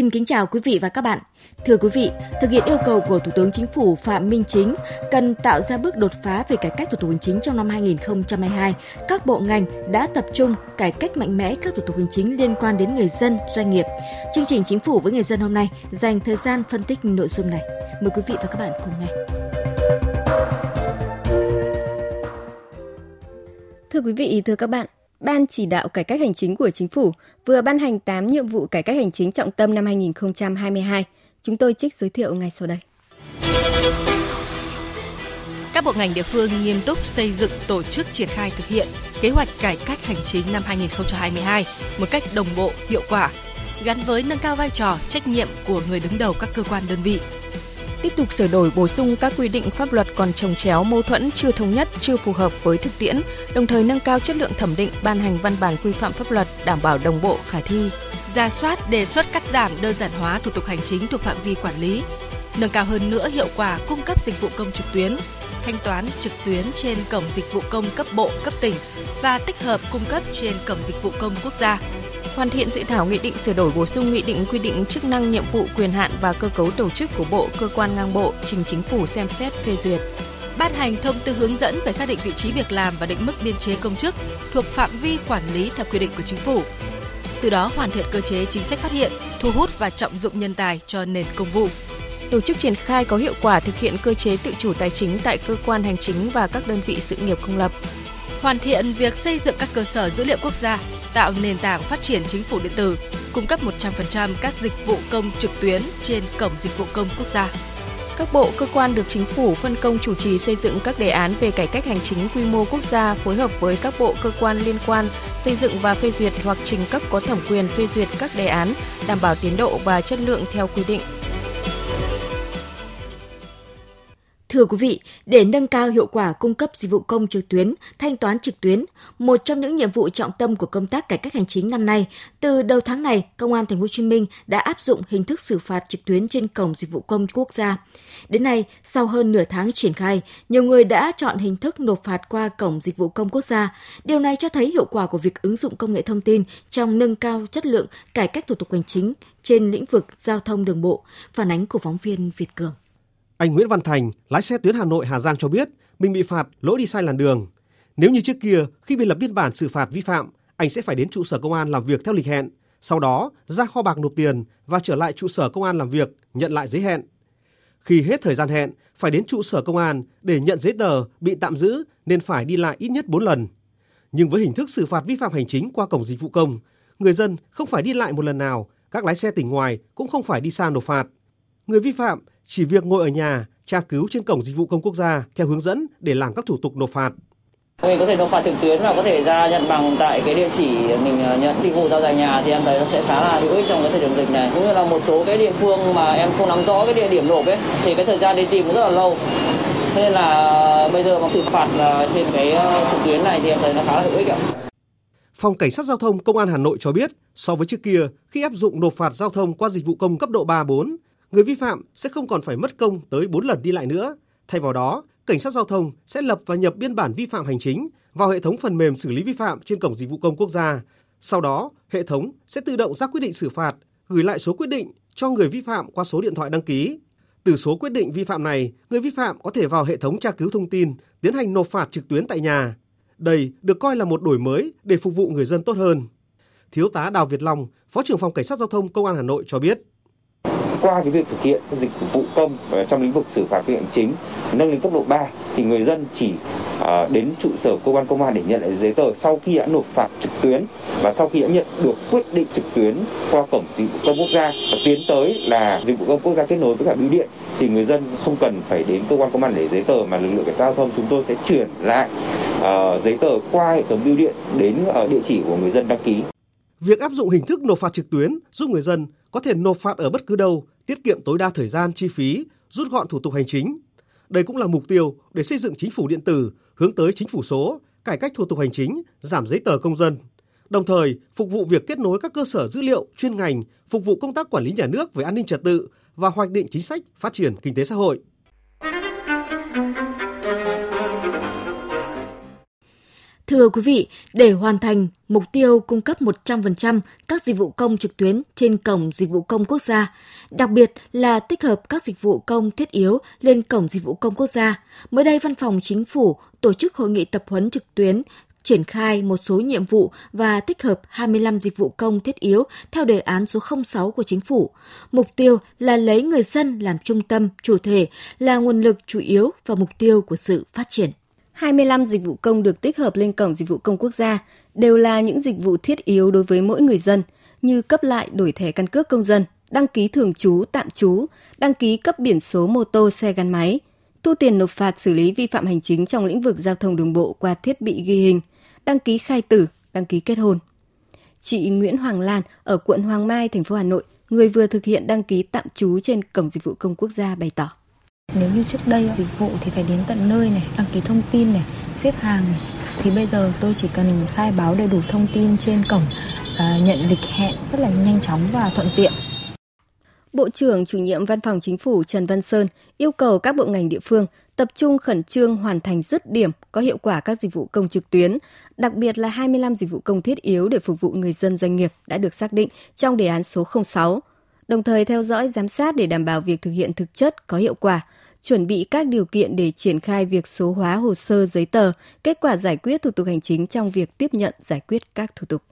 Xin kính chào quý vị và các bạn. Thưa quý vị, thực hiện yêu cầu của Thủ tướng Chính phủ Phạm Minh Chính cần tạo ra bước đột phá về cải cách thủ tục hành chính trong năm 2022, các bộ ngành đã tập trung cải cách mạnh mẽ các thủ tục hành chính liên quan đến người dân, doanh nghiệp. Chương trình Chính phủ với người dân hôm nay dành thời gian phân tích nội dung này. Mời quý vị và các bạn cùng nghe. Thưa quý vị, thưa các bạn, Ban chỉ đạo cải cách hành chính của chính phủ vừa ban hành 8 nhiệm vụ cải cách hành chính trọng tâm năm 2022. Chúng tôi trích giới thiệu ngay sau đây. Các bộ ngành địa phương nghiêm túc xây dựng tổ chức triển khai thực hiện kế hoạch cải cách hành chính năm 2022 một cách đồng bộ, hiệu quả, gắn với nâng cao vai trò, trách nhiệm của người đứng đầu các cơ quan đơn vị, tiếp tục sửa đổi bổ sung các quy định pháp luật còn trồng chéo mâu thuẫn chưa thống nhất, chưa phù hợp với thực tiễn, đồng thời nâng cao chất lượng thẩm định, ban hành văn bản quy phạm pháp luật đảm bảo đồng bộ khả thi. Ra soát đề xuất cắt giảm đơn giản hóa thủ tục hành chính thuộc phạm vi quản lý, nâng cao hơn nữa hiệu quả cung cấp dịch vụ công trực tuyến, thanh toán trực tuyến trên cổng dịch vụ công cấp bộ, cấp tỉnh và tích hợp cung cấp trên cổng dịch vụ công quốc gia hoàn thiện dự thảo nghị định sửa đổi bổ sung nghị định quy định chức năng nhiệm vụ quyền hạn và cơ cấu tổ chức của bộ cơ quan ngang bộ trình chính phủ xem xét phê duyệt ban hành thông tư hướng dẫn về xác định vị trí việc làm và định mức biên chế công chức thuộc phạm vi quản lý theo quy định của chính phủ. Từ đó hoàn thiện cơ chế chính sách phát hiện, thu hút và trọng dụng nhân tài cho nền công vụ. Tổ chức triển khai có hiệu quả thực hiện cơ chế tự chủ tài chính tại cơ quan hành chính và các đơn vị sự nghiệp công lập. Hoàn thiện việc xây dựng các cơ sở dữ liệu quốc gia tạo nền tảng phát triển chính phủ điện tử, cung cấp 100% các dịch vụ công trực tuyến trên cổng dịch vụ công quốc gia. Các bộ, cơ quan được chính phủ phân công chủ trì xây dựng các đề án về cải cách hành chính quy mô quốc gia phối hợp với các bộ cơ quan liên quan xây dựng và phê duyệt hoặc trình cấp có thẩm quyền phê duyệt các đề án đảm bảo tiến độ và chất lượng theo quy định. Thưa quý vị, để nâng cao hiệu quả cung cấp dịch vụ công trực tuyến, thanh toán trực tuyến, một trong những nhiệm vụ trọng tâm của công tác cải cách hành chính năm nay, từ đầu tháng này, Công an Thành phố Hồ Chí Minh đã áp dụng hình thức xử phạt trực tuyến trên cổng dịch vụ công quốc gia. Đến nay, sau hơn nửa tháng triển khai, nhiều người đã chọn hình thức nộp phạt qua cổng dịch vụ công quốc gia. Điều này cho thấy hiệu quả của việc ứng dụng công nghệ thông tin trong nâng cao chất lượng cải cách thủ tục hành chính trên lĩnh vực giao thông đường bộ. Phản ánh của phóng viên Việt Cường. Anh Nguyễn Văn Thành, lái xe tuyến Hà Nội Hà Giang cho biết mình bị phạt lỗi đi sai làn đường. Nếu như trước kia khi bị lập biên bản xử phạt vi phạm, anh sẽ phải đến trụ sở công an làm việc theo lịch hẹn, sau đó ra kho bạc nộp tiền và trở lại trụ sở công an làm việc nhận lại giấy hẹn. Khi hết thời gian hẹn, phải đến trụ sở công an để nhận giấy tờ bị tạm giữ nên phải đi lại ít nhất 4 lần. Nhưng với hình thức xử phạt vi phạm hành chính qua cổng dịch vụ công, người dân không phải đi lại một lần nào, các lái xe tỉnh ngoài cũng không phải đi xa nộp phạt. Người vi phạm chỉ việc ngồi ở nhà tra cứu trên cổng dịch vụ công quốc gia theo hướng dẫn để làm các thủ tục nộp phạt. Mình có thể nộp phạt trực tuyến và có thể ra nhận bằng tại cái địa chỉ mình ờ, nhận dịch vụ giao tại nhà thì em thấy nó sẽ khá là hữu ích trong cái thời điểm dịch này. Cũng như là một số cái địa phương mà em không nắm rõ cái địa điểm nộp ấy thì cái thời gian đi tìm rất là lâu. Thế nên là bây giờ mà xử phạt trên cái ờ, trực tuyến này thì em thấy nó khá là hữu ích ạ. Phòng Cảnh sát Giao thông Công an Hà Nội cho biết, so với trước kia, khi áp dụng nộp phạt giao thông qua dịch vụ công cấp độ 3, 4, người vi phạm sẽ không còn phải mất công tới 4 lần đi lại nữa. Thay vào đó, cảnh sát giao thông sẽ lập và nhập biên bản vi phạm hành chính vào hệ thống phần mềm xử lý vi phạm trên cổng dịch vụ công quốc gia. Sau đó, hệ thống sẽ tự động ra quyết định xử phạt, gửi lại số quyết định cho người vi phạm qua số điện thoại đăng ký. Từ số quyết định vi phạm này, người vi phạm có thể vào hệ thống tra cứu thông tin, tiến hành nộp phạt trực tuyến tại nhà. Đây được coi là một đổi mới để phục vụ người dân tốt hơn. Thiếu tá Đào Việt Long, Phó trưởng phòng Cảnh sát Giao thông Công an Hà Nội cho biết qua cái việc thực hiện dịch vụ công ờ, trong lĩnh vực xử phạt vi phạm chính nâng lên cấp độ 3 thì người dân chỉ ờ, đến trụ sở cơ quan công an để nhận lại giấy tờ sau khi đã nộp phạt trực tuyến và sau khi đã nhận được quyết định trực tuyến qua cổng dịch vụ công quốc gia và tiến tới là dịch vụ công quốc gia kết nối với cả bưu điện thì người dân không cần phải đến cơ quan công an để giấy tờ mà lực lượng cảnh sát giao thông chúng tôi sẽ chuyển lại uh, giấy tờ qua hệ thống bưu điện đến uh, địa chỉ của người dân đăng ký. Việc áp dụng hình thức nộp phạt trực tuyến giúp người dân có thể nộp phạt ở bất cứ đâu, tiết kiệm tối đa thời gian chi phí, rút gọn thủ tục hành chính. Đây cũng là mục tiêu để xây dựng chính phủ điện tử hướng tới chính phủ số, cải cách thủ tục hành chính, giảm giấy tờ công dân. đồng thời phục vụ việc kết nối các cơ sở dữ liệu chuyên ngành, phục vụ công tác quản lý nhà nước về an ninh trật tự và hoạch định chính sách phát triển kinh tế xã hội. Thưa quý vị, để hoàn thành mục tiêu cung cấp 100% các dịch vụ công trực tuyến trên cổng dịch vụ công quốc gia, đặc biệt là tích hợp các dịch vụ công thiết yếu lên cổng dịch vụ công quốc gia, mới đây Văn phòng Chính phủ tổ chức hội nghị tập huấn trực tuyến triển khai một số nhiệm vụ và tích hợp 25 dịch vụ công thiết yếu theo đề án số 06 của chính phủ. Mục tiêu là lấy người dân làm trung tâm, chủ thể, là nguồn lực chủ yếu và mục tiêu của sự phát triển. 25 dịch vụ công được tích hợp lên cổng dịch vụ công quốc gia đều là những dịch vụ thiết yếu đối với mỗi người dân như cấp lại đổi thẻ căn cước công dân, đăng ký thường trú, tạm trú, đăng ký cấp biển số mô tô xe gắn máy, thu tiền nộp phạt xử lý vi phạm hành chính trong lĩnh vực giao thông đường bộ qua thiết bị ghi hình, đăng ký khai tử, đăng ký kết hôn. Chị Nguyễn Hoàng Lan ở quận Hoàng Mai, thành phố Hà Nội, người vừa thực hiện đăng ký tạm trú trên cổng dịch vụ công quốc gia bày tỏ. Nếu như trước đây dịch vụ thì phải đến tận nơi này, đăng ký thông tin này, xếp hàng này, thì bây giờ tôi chỉ cần khai báo đầy đủ thông tin trên cổng, à, nhận lịch hẹn rất là nhanh chóng và thuận tiện. Bộ trưởng chủ nhiệm Văn phòng Chính phủ Trần Văn Sơn yêu cầu các bộ ngành địa phương tập trung khẩn trương hoàn thành dứt điểm có hiệu quả các dịch vụ công trực tuyến, đặc biệt là 25 dịch vụ công thiết yếu để phục vụ người dân doanh nghiệp đã được xác định trong đề án số 06, đồng thời theo dõi giám sát để đảm bảo việc thực hiện thực chất có hiệu quả, chuẩn bị các điều kiện để triển khai việc số hóa hồ sơ giấy tờ, kết quả giải quyết thủ tục hành chính trong việc tiếp nhận giải quyết các thủ tục.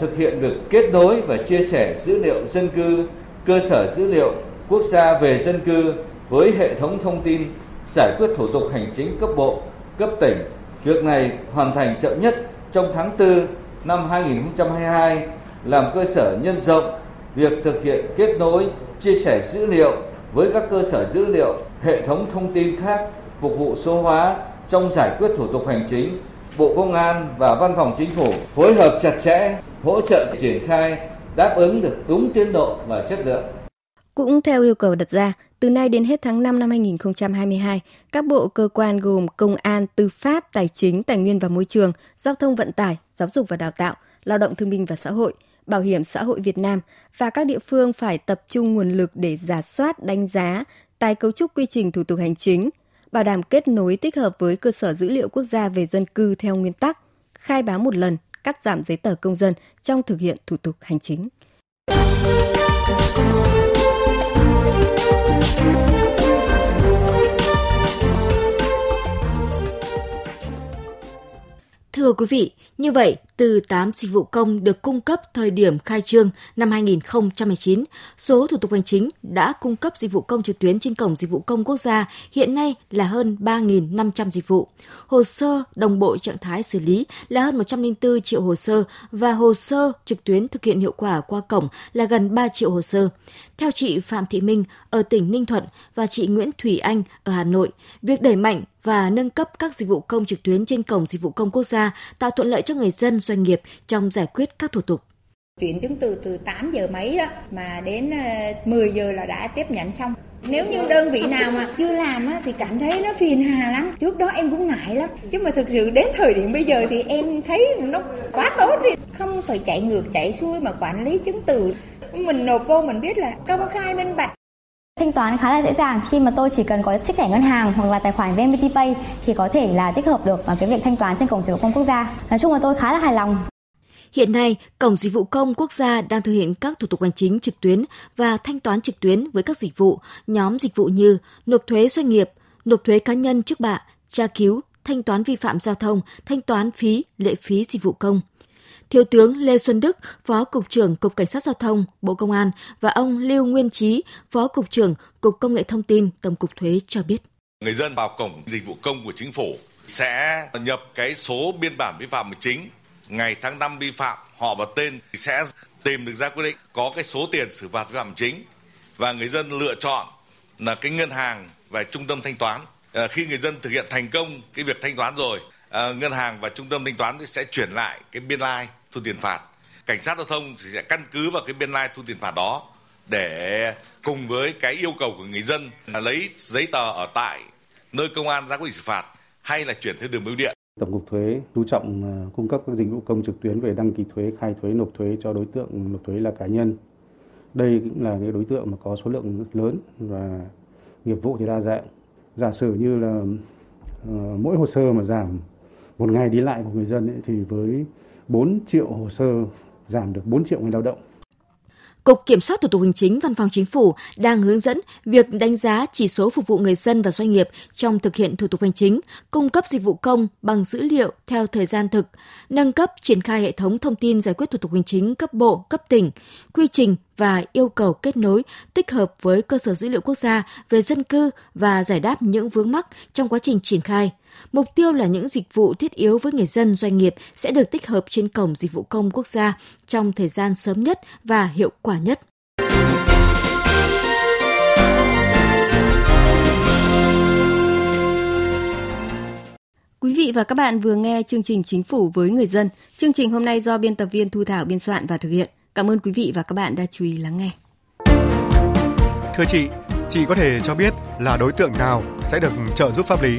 Thực hiện việc kết nối và chia sẻ dữ liệu dân cư, cơ sở dữ liệu quốc gia về dân cư với hệ thống thông tin giải quyết thủ tục hành chính cấp bộ, cấp tỉnh. Việc này hoàn thành chậm nhất trong tháng 4 năm 2022 làm cơ sở nhân rộng việc thực hiện kết nối, chia sẻ dữ liệu với các cơ sở dữ liệu, hệ thống thông tin khác phục vụ số hóa trong giải quyết thủ tục hành chính. Bộ Công an và Văn phòng Chính phủ phối hợp chặt chẽ, hỗ trợ triển khai đáp ứng được đúng tiến độ và chất lượng. Cũng theo yêu cầu đặt ra, từ nay đến hết tháng 5 năm 2022, các bộ cơ quan gồm Công an, Tư pháp, Tài chính, Tài nguyên và Môi trường, Giao thông vận tải, Giáo dục và Đào tạo, Lao động thương binh và Xã hội, Bảo hiểm xã hội Việt Nam và các địa phương phải tập trung nguồn lực để giả soát, đánh giá, tái cấu trúc quy trình thủ tục hành chính, bảo đảm kết nối tích hợp với cơ sở dữ liệu quốc gia về dân cư theo nguyên tắc khai báo một lần, cắt giảm giấy tờ công dân trong thực hiện thủ tục hành chính. Thưa quý vị, như vậy, từ 8 dịch vụ công được cung cấp thời điểm khai trương năm 2019, số thủ tục hành chính đã cung cấp dịch vụ công trực tuyến trên cổng dịch vụ công quốc gia hiện nay là hơn 3.500 dịch vụ. Hồ sơ đồng bộ trạng thái xử lý là hơn 104 triệu hồ sơ và hồ sơ trực tuyến thực hiện hiệu quả qua cổng là gần 3 triệu hồ sơ. Theo chị Phạm Thị Minh ở tỉnh Ninh Thuận và chị Nguyễn Thủy Anh ở Hà Nội, việc đẩy mạnh và nâng cấp các dịch vụ công trực tuyến trên cổng dịch vụ công quốc gia tạo thuận lợi cho người dân, doanh nghiệp trong giải quyết các thủ tục. Chuyển chứng từ từ 8 giờ mấy đó mà đến ờ, 10 giờ là đã tiếp nhận xong. Nếu như đơn vị nào mà chưa làm á, thì cảm thấy nó phiền hà lắm. Trước đó em cũng ngại lắm. Chứ mà thực sự đến thời điểm bây giờ thì em thấy nó quá tốt đi. Không phải chạy ngược chạy xuôi mà quản lý chứng từ. Mình nộp vô mình biết là công khai minh bạch Thanh toán khá là dễ dàng khi mà tôi chỉ cần có chiếc thẻ ngân hàng hoặc là tài khoản VNPT Pay thì có thể là tích hợp được vào cái việc thanh toán trên cổng dịch vụ công quốc gia. Nói chung là tôi khá là hài lòng. Hiện nay, Cổng Dịch vụ Công Quốc gia đang thực hiện các thủ tục hành chính trực tuyến và thanh toán trực tuyến với các dịch vụ, nhóm dịch vụ như nộp thuế doanh nghiệp, nộp thuế cá nhân trước bạ, tra cứu, thanh toán vi phạm giao thông, thanh toán phí, lệ phí dịch vụ công – Thiếu tướng Lê Xuân Đức, Phó Cục trưởng Cục Cảnh sát Giao thông, Bộ Công an và ông Lưu Nguyên Trí, Phó Cục trưởng Cục Công nghệ Thông tin, Tổng cục Thuế cho biết. Người dân vào cổng dịch vụ công của chính phủ sẽ nhập cái số biên bản vi phạm hành chính, ngày tháng năm vi phạm, họ và tên sẽ tìm được ra quyết định có cái số tiền xử phạt vi phạm hành chính và người dân lựa chọn là cái ngân hàng và trung tâm thanh toán. À, khi người dân thực hiện thành công cái việc thanh toán rồi Ờ, ngân hàng và trung tâm thanh toán sẽ chuyển lại cái biên lai thu tiền phạt cảnh sát giao thông sẽ căn cứ vào cái biên lai thu tiền phạt đó để cùng với cái yêu cầu của người dân là lấy giấy tờ ở tại nơi công an ra quyết định xử phạt hay là chuyển theo đường bưu điện Tổng cục thuế chú trọng ờ, cung cấp các dịch vụ công trực tuyến về đăng ký thuế, khai thuế, nộp thuế cho đối tượng nộp thuế là cá nhân. Đây cũng là cái đối tượng mà có số lượng lớn và nghiệp vụ thì đa dạng. Giả sử như là uh, mỗi hồ sơ mà giảm một ngày đi lại của người dân ấy, thì với 4 triệu hồ sơ giảm được 4 triệu người lao động. Cục Kiểm soát Thủ tục Hành chính Văn phòng Chính phủ đang hướng dẫn việc đánh giá chỉ số phục vụ người dân và doanh nghiệp trong thực hiện thủ tục hành chính, cung cấp dịch vụ công bằng dữ liệu theo thời gian thực, nâng cấp triển khai hệ thống thông tin giải quyết thủ tục hành chính cấp bộ, cấp tỉnh, quy trình và yêu cầu kết nối, tích hợp với cơ sở dữ liệu quốc gia về dân cư và giải đáp những vướng mắc trong quá trình triển khai – Mục tiêu là những dịch vụ thiết yếu với người dân doanh nghiệp sẽ được tích hợp trên cổng dịch vụ công quốc gia trong thời gian sớm nhất và hiệu quả nhất. Quý vị và các bạn vừa nghe chương trình Chính phủ với người dân. Chương trình hôm nay do biên tập viên Thu Thảo biên soạn và thực hiện. Cảm ơn quý vị và các bạn đã chú ý lắng nghe. Thưa chị, chị có thể cho biết là đối tượng nào sẽ được trợ giúp pháp lý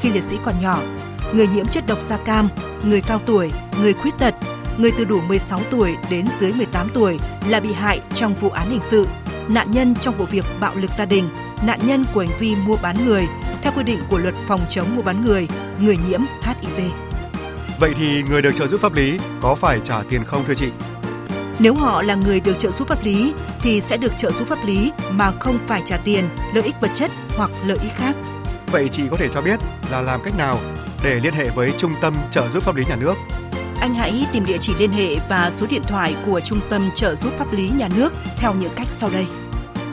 khi liệt sĩ còn nhỏ, người nhiễm chất độc da cam, người cao tuổi, người khuyết tật, người từ đủ 16 tuổi đến dưới 18 tuổi là bị hại trong vụ án hình sự, nạn nhân trong vụ việc bạo lực gia đình, nạn nhân của hành vi mua bán người theo quy định của luật phòng chống mua bán người, người nhiễm HIV. Vậy thì người được trợ giúp pháp lý có phải trả tiền không thưa chị? Nếu họ là người được trợ giúp pháp lý thì sẽ được trợ giúp pháp lý mà không phải trả tiền, lợi ích vật chất hoặc lợi ích khác. Vậy chị có thể cho biết là làm cách nào để liên hệ với Trung tâm trợ giúp pháp lý nhà nước? Anh hãy tìm địa chỉ liên hệ và số điện thoại của Trung tâm trợ giúp pháp lý nhà nước theo những cách sau đây.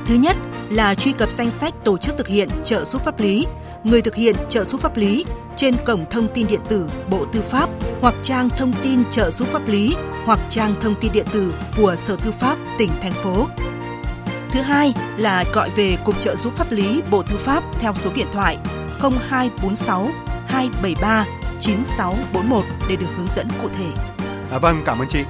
Thứ nhất là truy cập danh sách tổ chức thực hiện trợ giúp pháp lý, người thực hiện trợ giúp pháp lý trên cổng thông tin điện tử Bộ Tư pháp hoặc trang thông tin trợ giúp pháp lý hoặc trang thông tin điện tử của Sở Tư pháp tỉnh thành phố. Thứ hai là gọi về Cục trợ giúp pháp lý Bộ Tư pháp theo số điện thoại 0246 273 9641 để được hướng dẫn cụ thể. À, vâng, cảm ơn chị.